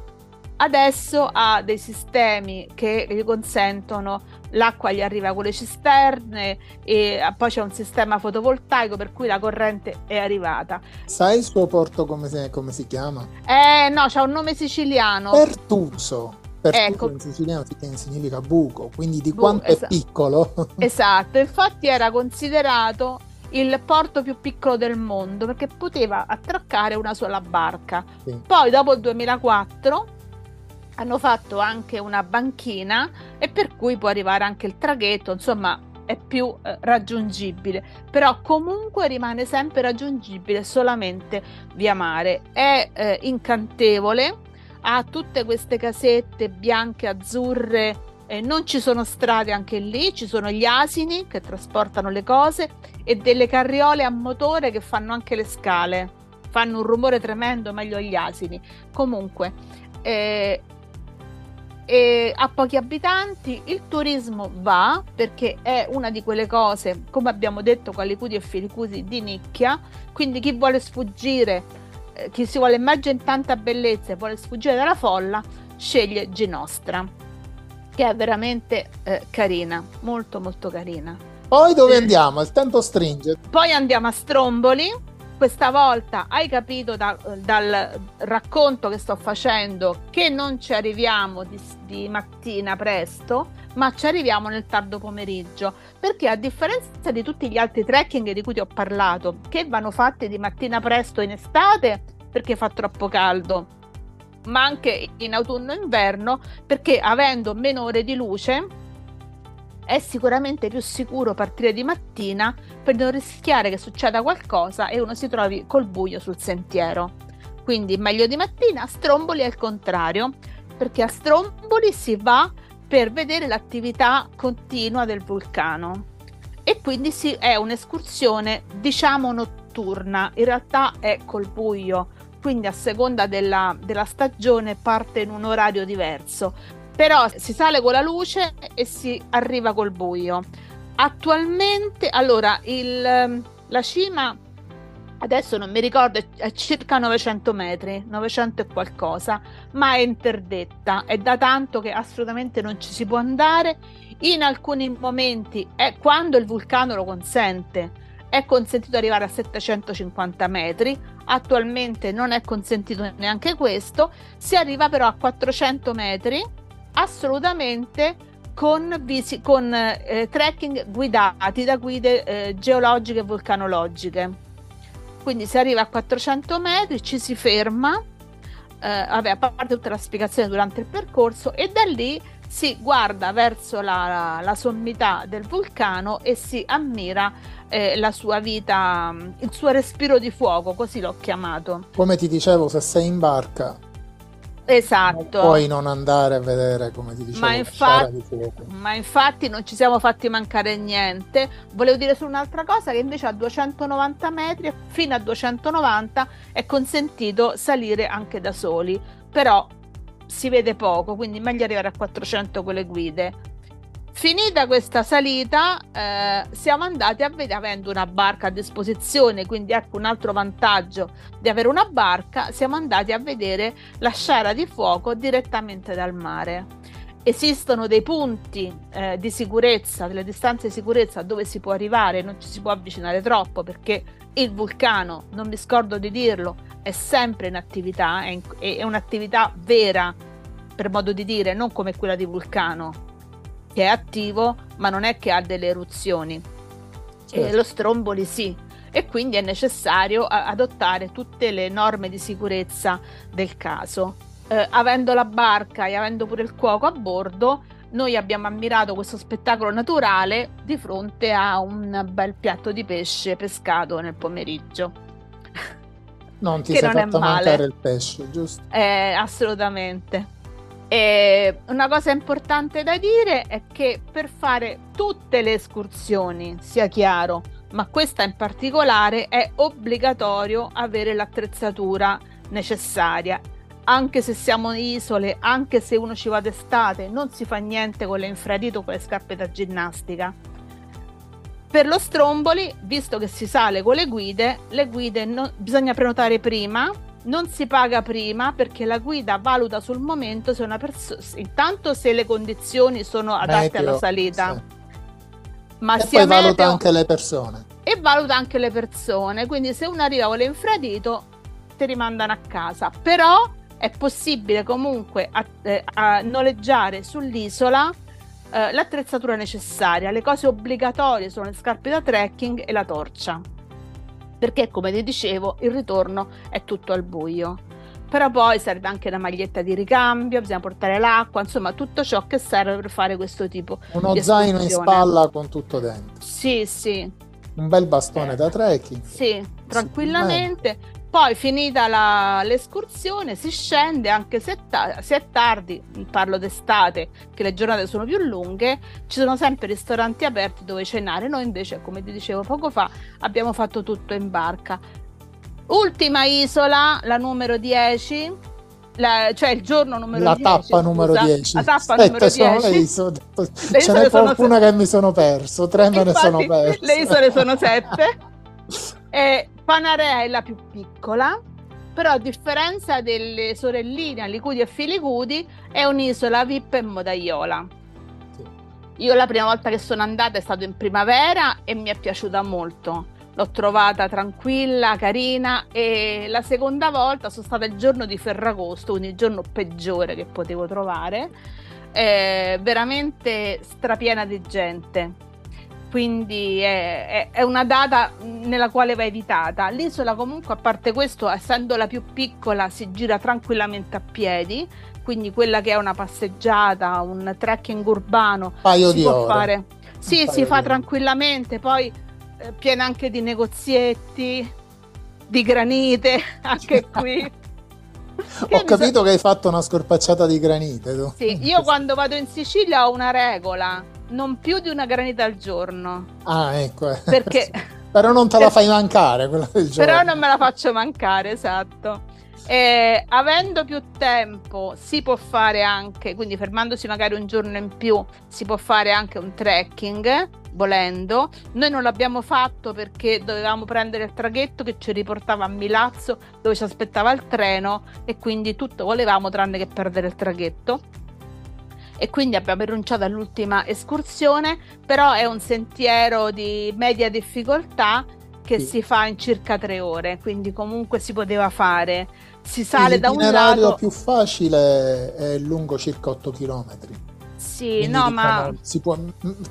S3: Adesso ha dei sistemi che gli consentono l'acqua gli arriva con le cisterne e poi c'è un sistema fotovoltaico per cui la corrente è arrivata.
S2: Sai il suo porto come si, come si chiama?
S3: Eh no, c'ha un nome siciliano.
S2: Pertuso. Pertuso ecco. in siciliano significa buco, quindi di Bu- quanto es- è piccolo.
S3: esatto, infatti era considerato il porto più piccolo del mondo perché poteva attraccare una sola barca. Sì. Poi dopo il 2004 hanno fatto anche una banchina e per cui può arrivare anche il traghetto, insomma è più eh, raggiungibile, però comunque rimane sempre raggiungibile solamente via mare. È eh, incantevole, ha tutte queste casette bianche, azzurre, eh, non ci sono strade anche lì, ci sono gli asini che trasportano le cose e delle carriole a motore che fanno anche le scale. Fanno un rumore tremendo, meglio gli asini. Comunque, eh, e ha pochi abitanti, il turismo va perché è una di quelle cose, come abbiamo detto con Licudi e Filicusi, di nicchia, quindi chi vuole sfuggire, eh, chi si vuole immergere in tanta bellezza e vuole sfuggire dalla folla, sceglie Ginostra, che è veramente eh, carina, molto molto carina.
S2: Poi dove andiamo? Il tempo stringe.
S3: Poi andiamo a Stromboli, questa volta hai capito da, dal racconto che sto facendo che non ci arriviamo di, di, mattina presto, ma ci arriviamo nel tardo pomeriggio, perché a differenza di tutti gli altri trekking di cui ti ho parlato, che vanno fatti di mattina presto in estate perché fa troppo caldo, ma anche in autunno e inverno perché avendo meno ore di luce è sicuramente più sicuro partire di mattina per non rischiare che succeda qualcosa e uno si trovi col buio sul sentiero. Quindi meglio di mattina, Stromboli il contrario, perché a Stromboli si va per vedere l'attività continua del vulcano. E quindi si, è un'escursione diciamo notturna, in realtà è col buio, quindi a seconda della, della stagione parte in un orario diverso, però si sale con la luce e si arriva col buio. Attualmente, allora, il, ehm, la cima adesso non mi ricordo, è circa 900 metri, 900 e qualcosa, ma è interdetta, è da tanto che assolutamente non ci si può andare. In alcuni momenti è quando il vulcano lo consente. È consentito arrivare a 750 metri, attualmente non è consentito neanche questo, si arriva però a 400 metri assolutamente con, visi- con eh, trekking guidati da guide eh, geologiche e vulcanologiche. Quindi si arriva a 400 metri, ci si ferma, eh, vabbè, a parte tutta la spiegazione durante il percorso, e da lì si guarda verso la, la, la sommità del vulcano e si ammira eh, la sua vita, il suo respiro di fuoco, così l'ho chiamato.
S2: Come ti dicevo, se sei in barca
S3: Esatto.
S2: puoi non andare a vedere, come ti dicevo,
S3: ma infatti, ma infatti non ci siamo fatti mancare niente. Volevo dire su un'altra cosa che invece a 290 metri, fino a 290, è consentito salire anche da soli, però si vede poco, quindi meglio arrivare a 400 con le guide. Finita questa salita, eh, siamo andati a vedere, avendo una barca a disposizione, quindi ecco un altro vantaggio di avere una barca, siamo andati a vedere la sciara di fuoco direttamente dal mare. Esistono dei punti eh, di sicurezza, delle distanze di sicurezza dove si può arrivare, non ci si può avvicinare troppo perché il vulcano, non mi scordo di dirlo, è sempre in attività, è, in, è un'attività vera, per modo di dire, non come quella di vulcano, che è attivo, ma non è che ha delle eruzioni. Certo. Lo stromboli sì. E quindi è necessario adottare tutte le norme di sicurezza del caso. Eh, avendo la barca e avendo pure il cuoco a bordo, noi abbiamo ammirato questo spettacolo naturale di fronte a un bel piatto di pesce pescato nel pomeriggio.
S2: Non ti sei fatto mancare il pesce, giusto?
S3: Eh, assolutamente. E una cosa importante da dire è che per fare tutte le escursioni, sia chiaro, ma questa in particolare è obbligatorio avere l'attrezzatura necessaria. Anche se siamo in isole, anche se uno ci va d'estate, non si fa niente con le infradito con le scarpe da ginnastica. Per lo stromboli, visto che si sale con le guide, le guide non, bisogna prenotare prima non si paga prima perché la guida valuta sul momento se una persona intanto se le condizioni sono adatte meteo, alla salita. sì.
S2: ma e poi valuta meteo, anche le persone.
S3: e valuta anche le persone quindi se uno arriva con l'infradito ti rimandano a casa. Però è possibile comunque a, eh, a noleggiare sull'isola eh, l'attrezzatura necessaria. Le cose obbligatorie sono le scarpe da trekking e la torcia perché come ti dicevo il ritorno è tutto al buio. Però poi serve anche la maglietta di ricambio, bisogna portare l'acqua, insomma tutto ciò che serve per fare questo tipo
S2: Uno di zaino in spalla con tutto dentro.
S3: Sì, sì.
S2: Un bel bastone eh, da trekking.
S3: Sì, tranquillamente. Poi finita la, l'escursione si scende anche se, ta- se, è tardi, parlo d'estate, che le giornate sono più lunghe, ci sono sempre ristoranti aperti dove cenare. Noi invece, come ti dicevo poco fa, abbiamo fatto tutto in barca. Ultima isola, la numero 10, la, cioè il giorno numero
S2: la
S3: 10.
S2: Tappa numero 10.
S3: La tappa Aspetta, numero 10. Le
S2: isole, ce n'è qualcuna se... che mi sono perso, tre me ne sono perso.
S3: Le isole sono sette. e Panarea è la più piccola, però a differenza delle sorelline Alicudi e Filicudi è un'isola VIP e modaiola. Io la prima volta che sono andata è stato in primavera e mi è piaciuta molto. L'ho trovata tranquilla, carina e la seconda volta sono stata il giorno di Ferragosto, quindi il giorno peggiore che potevo trovare, eh, veramente strapiena di gente quindi è, è, è, una data nella quale va evitata. L'isola comunque, a parte questo, essendo la più piccola, si gira tranquillamente a piedi, quindi quella che è una passeggiata, un trekking urbano,
S2: Paio
S3: si
S2: di
S3: può
S2: ore.
S3: fare. Sì, si fa tranquillamente, poi eh, piena anche di negozietti, di granite, anche qui.
S2: ho capito so... che hai fatto una scorpacciata di granite. Tu.
S3: Sì, io quando vado in Sicilia ho una regola non più di una granita al giorno.
S2: Ah, ecco.
S3: Perché...
S2: Però non te la fai mancare quella del giorno.
S3: Però non me la faccio mancare, esatto. E, avendo più tempo si può fare anche, quindi fermandosi magari un giorno in più, si può fare anche un trekking, volendo. Noi non l'abbiamo fatto perché dovevamo prendere il traghetto che ci riportava a Milazzo dove ci aspettava il treno e quindi tutto volevamo tranne che perdere il traghetto e quindi abbiamo rinunciato all'ultima escursione, però è un sentiero di media difficoltà che sì. si fa in circa tre ore, quindi comunque si poteva fare. Si sale da un lato.
S2: L'itinerario più facile è lungo circa 8 km.
S3: Sì, quindi, no, diciamo, ma
S2: si può,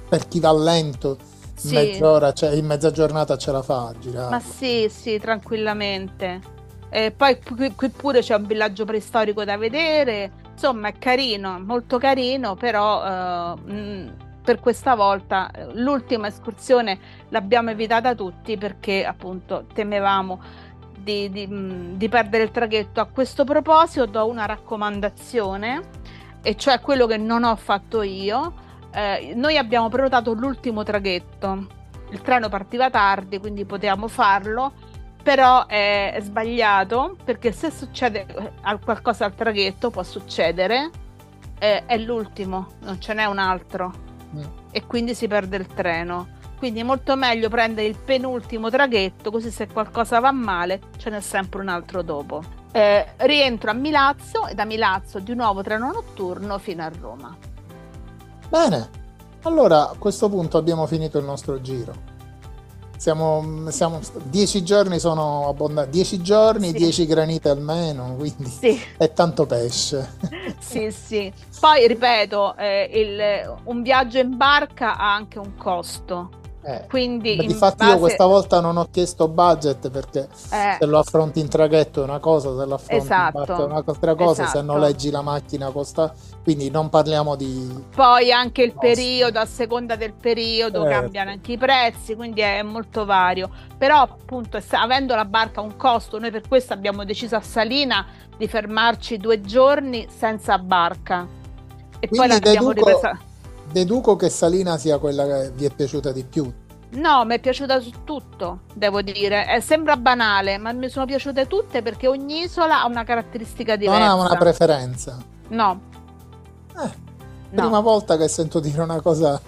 S2: per chi va lento sì. mezz'ora, cioè in mezza giornata ce la fa a girare.
S3: Ma sì, sì, tranquillamente. E poi qui, qui pure c'è un villaggio preistorico da vedere, insomma è carino, molto carino, però uh, mh, per questa volta l'ultima escursione l'abbiamo evitata tutti perché appunto temevamo di, di, mh, di perdere il traghetto. A questo proposito do una raccomandazione, e cioè quello che non ho fatto io. Eh, noi abbiamo prenotato l'ultimo traghetto, il treno partiva tardi, quindi potevamo farlo però è, è sbagliato perché se succede eh, qualcosa al traghetto può succedere, è, è l'ultimo, non ce n'è un altro. mm. e quindi si perde il treno. Quindi è molto meglio prendere il penultimo traghetto, così se qualcosa va male ce n'è sempre un altro dopo. Eh, rientro a Milazzo e da Milazzo di nuovo treno notturno fino a Roma.
S2: Bene, allora a questo punto abbiamo finito il nostro giro. Siamo, siamo, dieci giorni sono abbondanti, dieci giorni, sì. dieci granite almeno, quindi sì. è tanto pesce.
S3: Sì, sì. Poi ripeto, eh, il, un viaggio in barca ha anche un costo
S2: eh, Quindi difatti base... io questa volta non ho chiesto budget perché eh, se lo affronti in traghetto è una cosa, se lo affronti esatto, in barca è un'altra cosa, esatto. se noleggi la macchina costa, quindi non parliamo di...
S3: Poi anche il periodo, a seconda del periodo eh. cambiano anche i prezzi, quindi è molto vario. Però appunto avendo la barca un costo, noi per questo abbiamo deciso a Salina di fermarci due giorni senza barca.
S2: E quindi poi l'abbiamo deduco... ripresa deduco che Salina sia quella che vi è piaciuta di più.
S3: No, mi è piaciuta su tutto, devo dire. Eh, sembra banale, ma mi sono piaciute tutte perché ogni isola ha una caratteristica diversa.
S2: Non ha una preferenza.
S3: No.
S2: Eh, prima no. volta che sento dire una cosa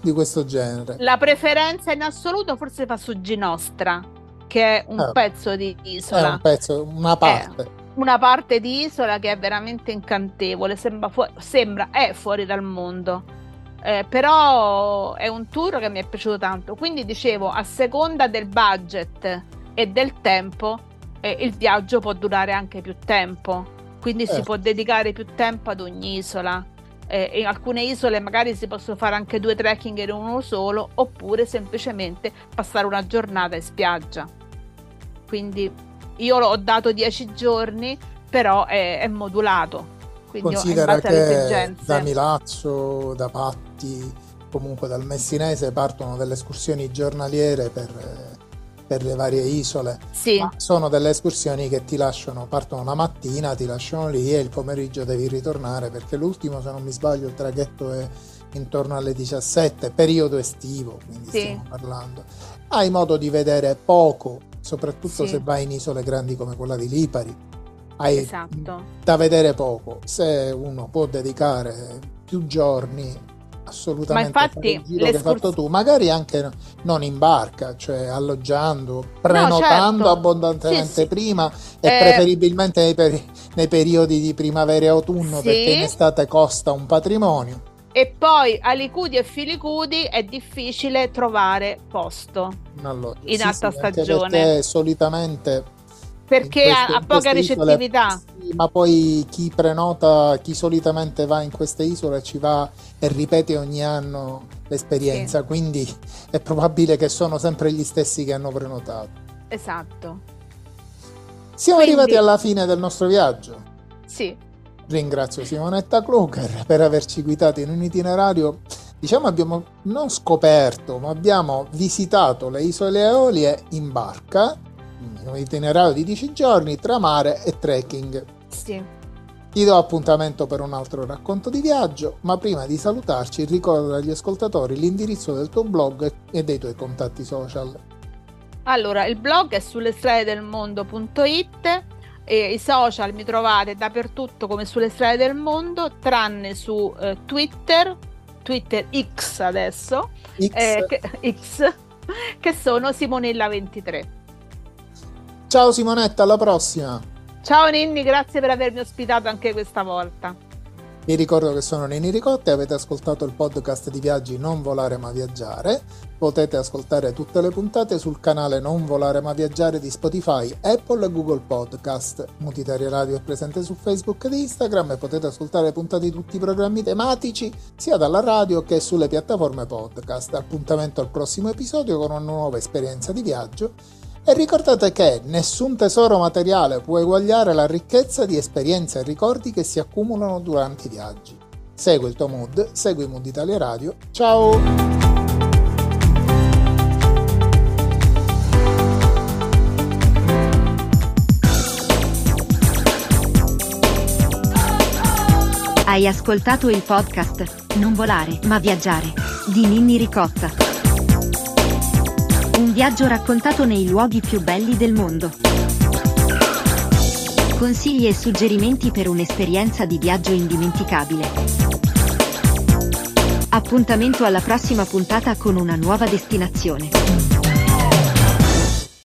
S2: di questo genere.
S3: La preferenza in assoluto forse fa su Ginostra, che è un eh, pezzo di isola.
S2: È un pezzo, una parte. È
S3: una parte di isola che è veramente incantevole, sembra, fu- sembra è fuori dal mondo eh, però è un tour che mi è piaciuto tanto. Quindi dicevo, a seconda del budget e del tempo, eh, il viaggio può durare anche più tempo. Quindi eh. si certo. può dedicare più tempo ad ogni isola. Eh, in alcune isole magari si possono fare anche due trekking in uno solo, oppure semplicemente passare una giornata in spiaggia. Quindi io ho dato 10 giorni, però è, è modulato quindi
S2: Considera che da Milazzo, da Patti, comunque dal Messinese partono delle escursioni giornaliere per, per le varie isole.
S3: Sì. Ma
S2: sono delle escursioni che ti lasciano, partono la mattina, ti lasciano lì e il pomeriggio devi ritornare perché l'ultimo, se non mi sbaglio, il traghetto è intorno alle 17, periodo estivo, quindi sì. stiamo parlando. Hai modo di vedere poco, soprattutto sì. se vai in isole grandi come quella di Lipari hai esatto. da vedere poco. Se uno può dedicare più giorni assolutamente
S3: Ma infatti,
S2: il giro che hai fatto tu, magari anche non in barca, cioè alloggiando, prenotando no, certo. abbondantemente sì, sì. prima e eh, preferibilmente nei, peri- nei, periodi di primavera e autunno sì. perché in estate costa un patrimonio.
S3: E poi a Licudi e Filicudi è difficile trovare posto allora, in alta stagione.
S2: Perché solitamente
S3: perché queste, ha, poca ricettività.
S2: Isole, ma poi chi prenota, chi solitamente va in queste isole ci va e ripete ogni anno l'esperienza, sì. quindi è probabile che sono sempre gli stessi che hanno prenotato.
S3: Esatto.
S2: Siamo quindi... arrivati alla fine del nostro viaggio.
S3: Sì.
S2: Ringrazio Simonetta Kluger per averci guidato in un itinerario diciamo abbiamo non scoperto ma abbiamo visitato le isole Eolie in barca un itinerario di 10 giorni tra mare e trekking.
S3: Sì.
S2: Ti do appuntamento per un altro racconto di viaggio, ma prima di salutarci ricorda agli ascoltatori l'indirizzo del tuo blog e dei tuoi contatti social.
S3: Allora, il blog è sulle strade del mondo.it e i social mi trovate dappertutto come sulle strade del mondo, tranne su eh, Twitter, Twitter X adesso, X. Eh, che, X, che sono Simonella23.
S2: Ciao Simonetta, alla prossima.
S3: Ciao Ninni, grazie per avermi ospitato anche questa volta.
S2: Vi ricordo che sono Nini Ricotta e avete ascoltato il podcast di viaggi Non volare ma viaggiare. Potete ascoltare tutte le puntate sul canale Non volare ma viaggiare di Spotify, Apple e Google Podcast. Mutitaria Radio è presente su Facebook ed Instagram e potete ascoltare puntate di tutti i programmi tematici sia dalla radio che sulle piattaforme podcast. Appuntamento al prossimo episodio con una nuova esperienza di viaggio e ricordate che nessun tesoro materiale può eguagliare la ricchezza di esperienze e ricordi che si accumulano durante i viaggi. Segui il tuo mood, segui Mood Italia Radio. Ciao!
S1: Hai ascoltato il podcast Non volare ma viaggiare di Ninni Ricotta. Un viaggio raccontato nei luoghi più belli del mondo. Consigli e suggerimenti per un'esperienza di viaggio indimenticabile. Appuntamento alla prossima puntata con una nuova destinazione.